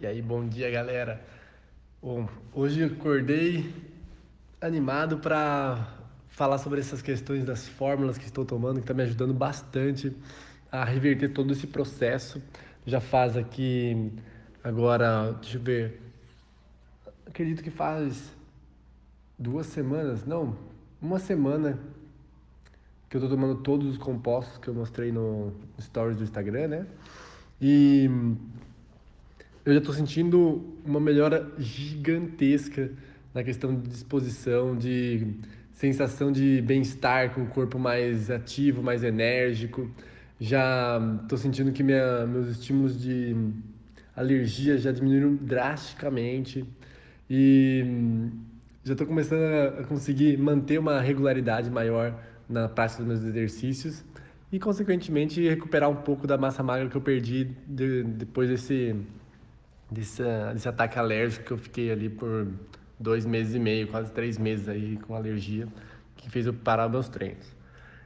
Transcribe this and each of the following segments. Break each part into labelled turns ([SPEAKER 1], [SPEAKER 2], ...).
[SPEAKER 1] E aí, bom dia, galera. Bom, hoje acordei animado para falar sobre essas questões das fórmulas que estou tomando, que está me ajudando bastante a reverter todo esse processo. Já faz aqui agora, deixa eu ver, acredito que faz duas semanas, não, uma semana que eu estou tomando todos os compostos que eu mostrei no stories do Instagram, né? E eu já estou sentindo uma melhora gigantesca na questão de disposição, de sensação de bem-estar com o corpo mais ativo, mais enérgico. Já estou sentindo que minha, meus estímulos de alergia já diminuíram drasticamente e já estou começando a conseguir manter uma regularidade maior na prática dos meus exercícios e, consequentemente, recuperar um pouco da massa magra que eu perdi de, depois desse desse, desse ataque alérgico que eu fiquei ali por dois meses e meio, quase três meses aí com alergia, que fez eu parar meus treinos.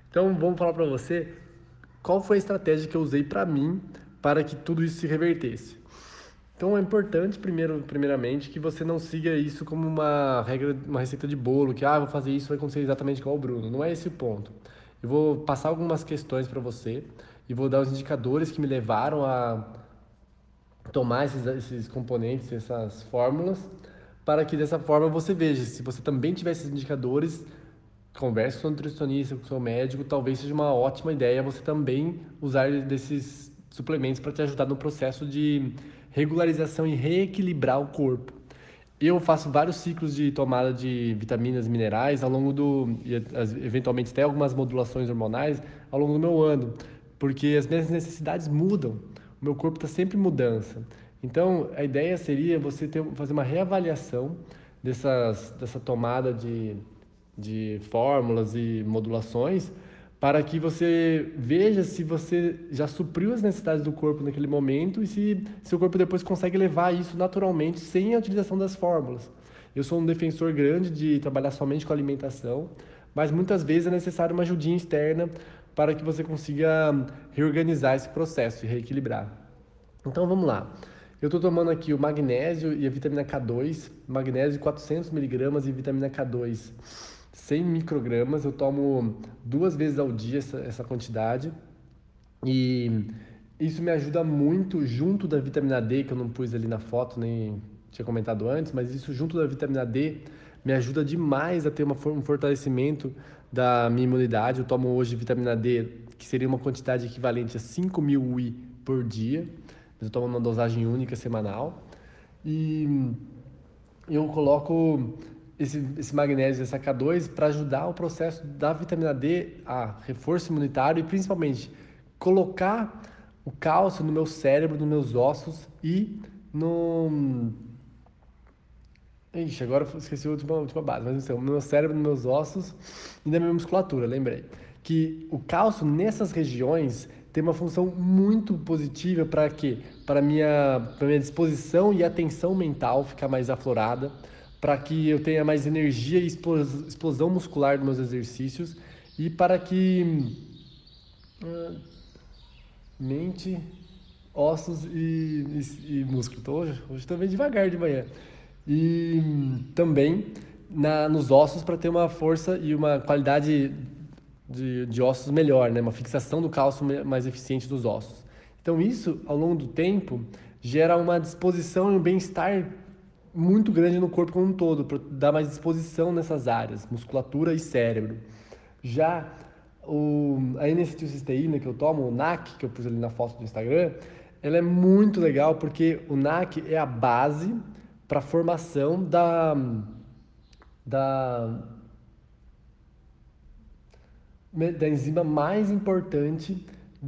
[SPEAKER 1] Então vamos falar para você qual foi a estratégia que eu usei para mim para que tudo isso se revertesse. Então é importante, primeiro, primeiramente, que você não siga isso como uma regra, uma receita de bolo, que ah, vou fazer isso vai acontecer exatamente igual o Bruno. Não é esse o ponto. Eu vou passar algumas questões para você e vou dar os indicadores que me levaram a tomar esses, esses componentes, essas fórmulas, para que dessa forma você veja. Se você também tiver esses indicadores, converse com o nutricionista, com seu médico, talvez seja uma ótima ideia você também usar desses suplementos para te ajudar no processo de regularização e reequilibrar o corpo. Eu faço vários ciclos de tomada de vitaminas minerais ao longo do, e eventualmente até algumas modulações hormonais ao longo do meu ano, porque as minhas necessidades mudam meu corpo está sempre em mudança. Então, a ideia seria você ter, fazer uma reavaliação dessas, dessa tomada de, de fórmulas e modulações para que você veja se você já supriu as necessidades do corpo naquele momento e se seu corpo depois consegue levar isso naturalmente sem a utilização das fórmulas. Eu sou um defensor grande de trabalhar somente com alimentação, mas muitas vezes é necessário uma ajudinha externa para que você consiga reorganizar esse processo e reequilibrar. Então vamos lá. Eu estou tomando aqui o magnésio e a vitamina K2, magnésio 400 miligramas e vitamina K2 100 microgramas. Eu tomo duas vezes ao dia essa, essa quantidade e isso me ajuda muito junto da vitamina D que eu não pus ali na foto nem tinha comentado antes, mas isso junto da vitamina D me ajuda demais a ter uma, um fortalecimento da minha imunidade. Eu tomo hoje vitamina D, que seria uma quantidade equivalente a 5 mil UI por dia, mas eu tomo uma dosagem única semanal. E eu coloco esse, esse magnésio, essa K2, para ajudar o processo da vitamina D a reforço imunitário e principalmente colocar o cálcio no meu cérebro, nos meus ossos e no Ixi, agora eu esqueci a última, a última base, mas assim, no meu cérebro, meus ossos e na minha musculatura, lembrei. Que o cálcio nessas regiões tem uma função muito positiva para quê? Para minha, minha disposição e atenção mental ficar mais aflorada, para que eu tenha mais energia e explosão muscular nos meus exercícios e para que uh, mente, ossos e, e, e músculo. Tô, hoje estou bem devagar de manhã e também na, nos ossos para ter uma força e uma qualidade de, de ossos melhor, né? uma fixação do cálcio mais eficiente dos ossos. Então isso, ao longo do tempo, gera uma disposição e um bem-estar muito grande no corpo como um todo, para dar mais disposição nessas áreas, musculatura e cérebro. Já o, a N-acetilcisteína que eu tomo, o NAC, que eu pus ali na foto do Instagram, ela é muito legal porque o NAC é a base para a formação da, da, da enzima mais importante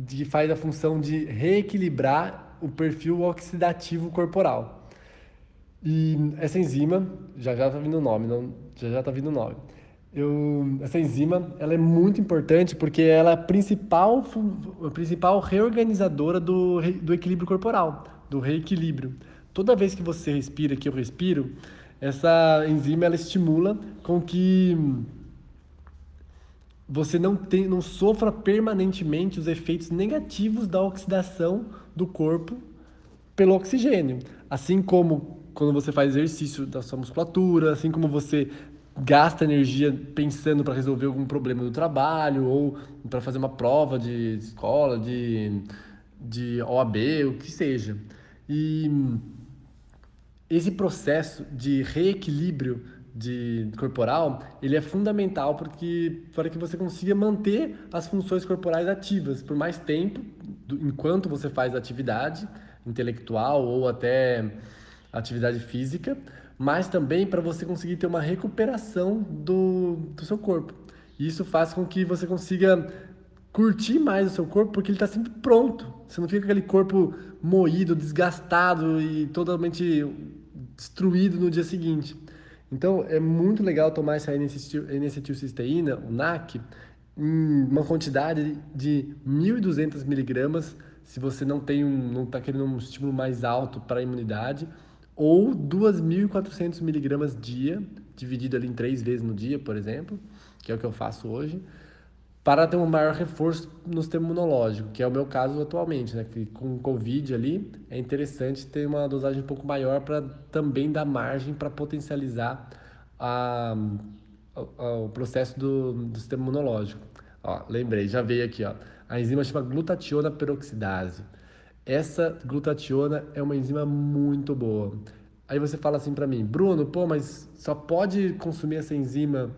[SPEAKER 1] que faz a função de reequilibrar o perfil oxidativo corporal. E essa enzima, já já está vindo o nome, não, já já está vindo o nome. Eu, essa enzima ela é muito importante porque ela é a principal, a principal reorganizadora do, do equilíbrio corporal, do reequilíbrio. Toda vez que você respira, que eu respiro, essa enzima ela estimula com que você não, tem, não sofra permanentemente os efeitos negativos da oxidação do corpo pelo oxigênio. Assim como quando você faz exercício da sua musculatura, assim como você gasta energia pensando para resolver algum problema do trabalho ou para fazer uma prova de escola, de, de OAB, o que seja. E esse processo de reequilíbrio de corporal, ele é fundamental porque para que você consiga manter as funções corporais ativas por mais tempo, do, enquanto você faz atividade intelectual ou até atividade física, mas também para você conseguir ter uma recuperação do, do seu corpo. Isso faz com que você consiga curtir mais o seu corpo porque ele está sempre pronto. Você não fica com aquele corpo moído, desgastado e totalmente destruído no dia seguinte. Então, é muito legal tomar essa N-acetilcisteína, o NAC, em uma quantidade de 1.200 miligramas, se você não tem um, não está querendo um estímulo mais alto para a imunidade, ou 2.400 miligramas dia, dividido ali em três vezes no dia, por exemplo, que é o que eu faço hoje, para ter um maior reforço no sistema imunológico, que é o meu caso atualmente, né? Que com o Covid ali é interessante ter uma dosagem um pouco maior para também dar margem para potencializar a, a, o processo do, do sistema imunológico. Ó, lembrei, já veio aqui, ó. A enzima chama glutationa peroxidase. Essa glutationa é uma enzima muito boa. Aí você fala assim para mim, Bruno, pô, mas só pode consumir essa enzima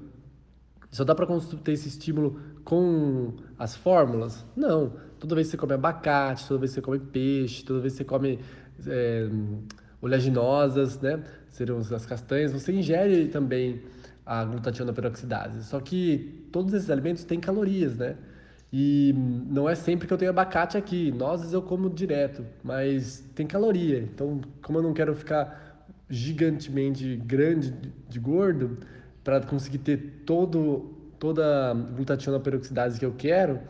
[SPEAKER 1] só dá para ter esse estímulo com as fórmulas? Não. Toda vez que você come abacate, toda vez que você come peixe, toda vez que você come é, oleaginosas, né? Seriam as castanhas, você ingere também a glutationa peroxidase. Só que todos esses alimentos têm calorias, né? E não é sempre que eu tenho abacate aqui. Nozes eu como direto, mas tem caloria. Então, como eu não quero ficar gigantemente grande de gordo, para conseguir ter todo, toda a glutationa peroxidase que eu quero,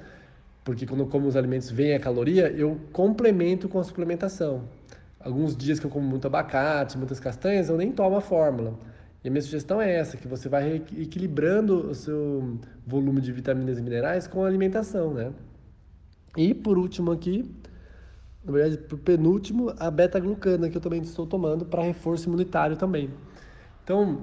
[SPEAKER 1] porque quando eu como os alimentos vem a caloria, eu complemento com a suplementação. Alguns dias que eu como muito abacate, muitas castanhas, eu nem tomo a fórmula. E a minha sugestão é essa, que você vai equilibrando o seu volume de vitaminas e minerais com a alimentação, né? E por último aqui, na verdade, por penúltimo, a beta-glucana que eu também estou tomando para reforço imunitário também. Então,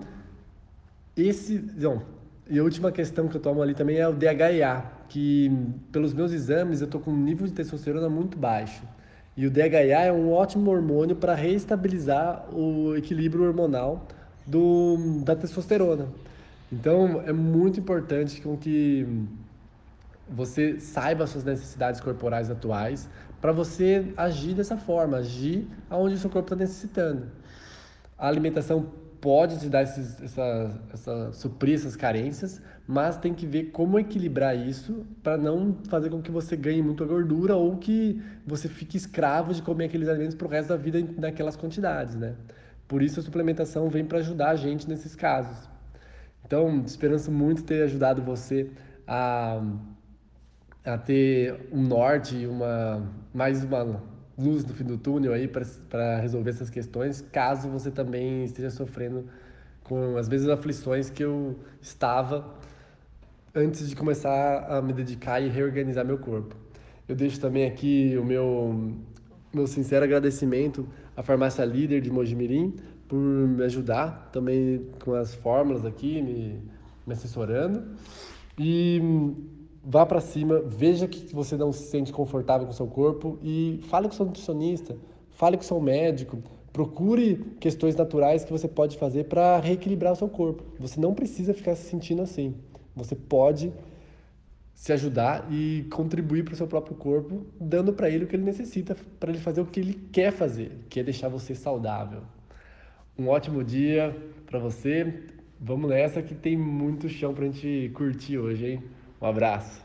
[SPEAKER 1] esse, não, e a última questão que eu tomo ali também é o DHA, que pelos meus exames eu tô com um nível de testosterona muito baixo. E o DHA é um ótimo hormônio para reestabilizar o equilíbrio hormonal do, da testosterona. Então é muito importante com que você saiba suas necessidades corporais atuais para você agir dessa forma, agir aonde o seu corpo está necessitando. A alimentação pode te dar esses, essa, essa, suprir essas carências, mas tem que ver como equilibrar isso para não fazer com que você ganhe muita gordura ou que você fique escravo de comer aqueles alimentos para o resto da vida naquelas quantidades, né? Por isso a suplementação vem para ajudar a gente nesses casos. Então, esperanço muito ter ajudado você a, a ter um norte, uma mais uma luz no fim do túnel aí para resolver essas questões, caso você também esteja sofrendo com as mesmas aflições que eu estava antes de começar a me dedicar e reorganizar meu corpo. Eu deixo também aqui o meu meu sincero agradecimento à farmácia líder de Mojimirim por me ajudar também com as fórmulas aqui, me, me assessorando. E vá para cima, veja que você não se sente confortável com seu corpo e fale com o seu nutricionista, fale com o seu médico, procure questões naturais que você pode fazer para reequilibrar o seu corpo. Você não precisa ficar se sentindo assim. Você pode se ajudar e contribuir para o seu próprio corpo, dando para ele o que ele necessita para ele fazer o que ele quer fazer, que é deixar você saudável. Um ótimo dia para você. Vamos nessa que tem muito chão para a gente curtir hoje, hein? Um abraço.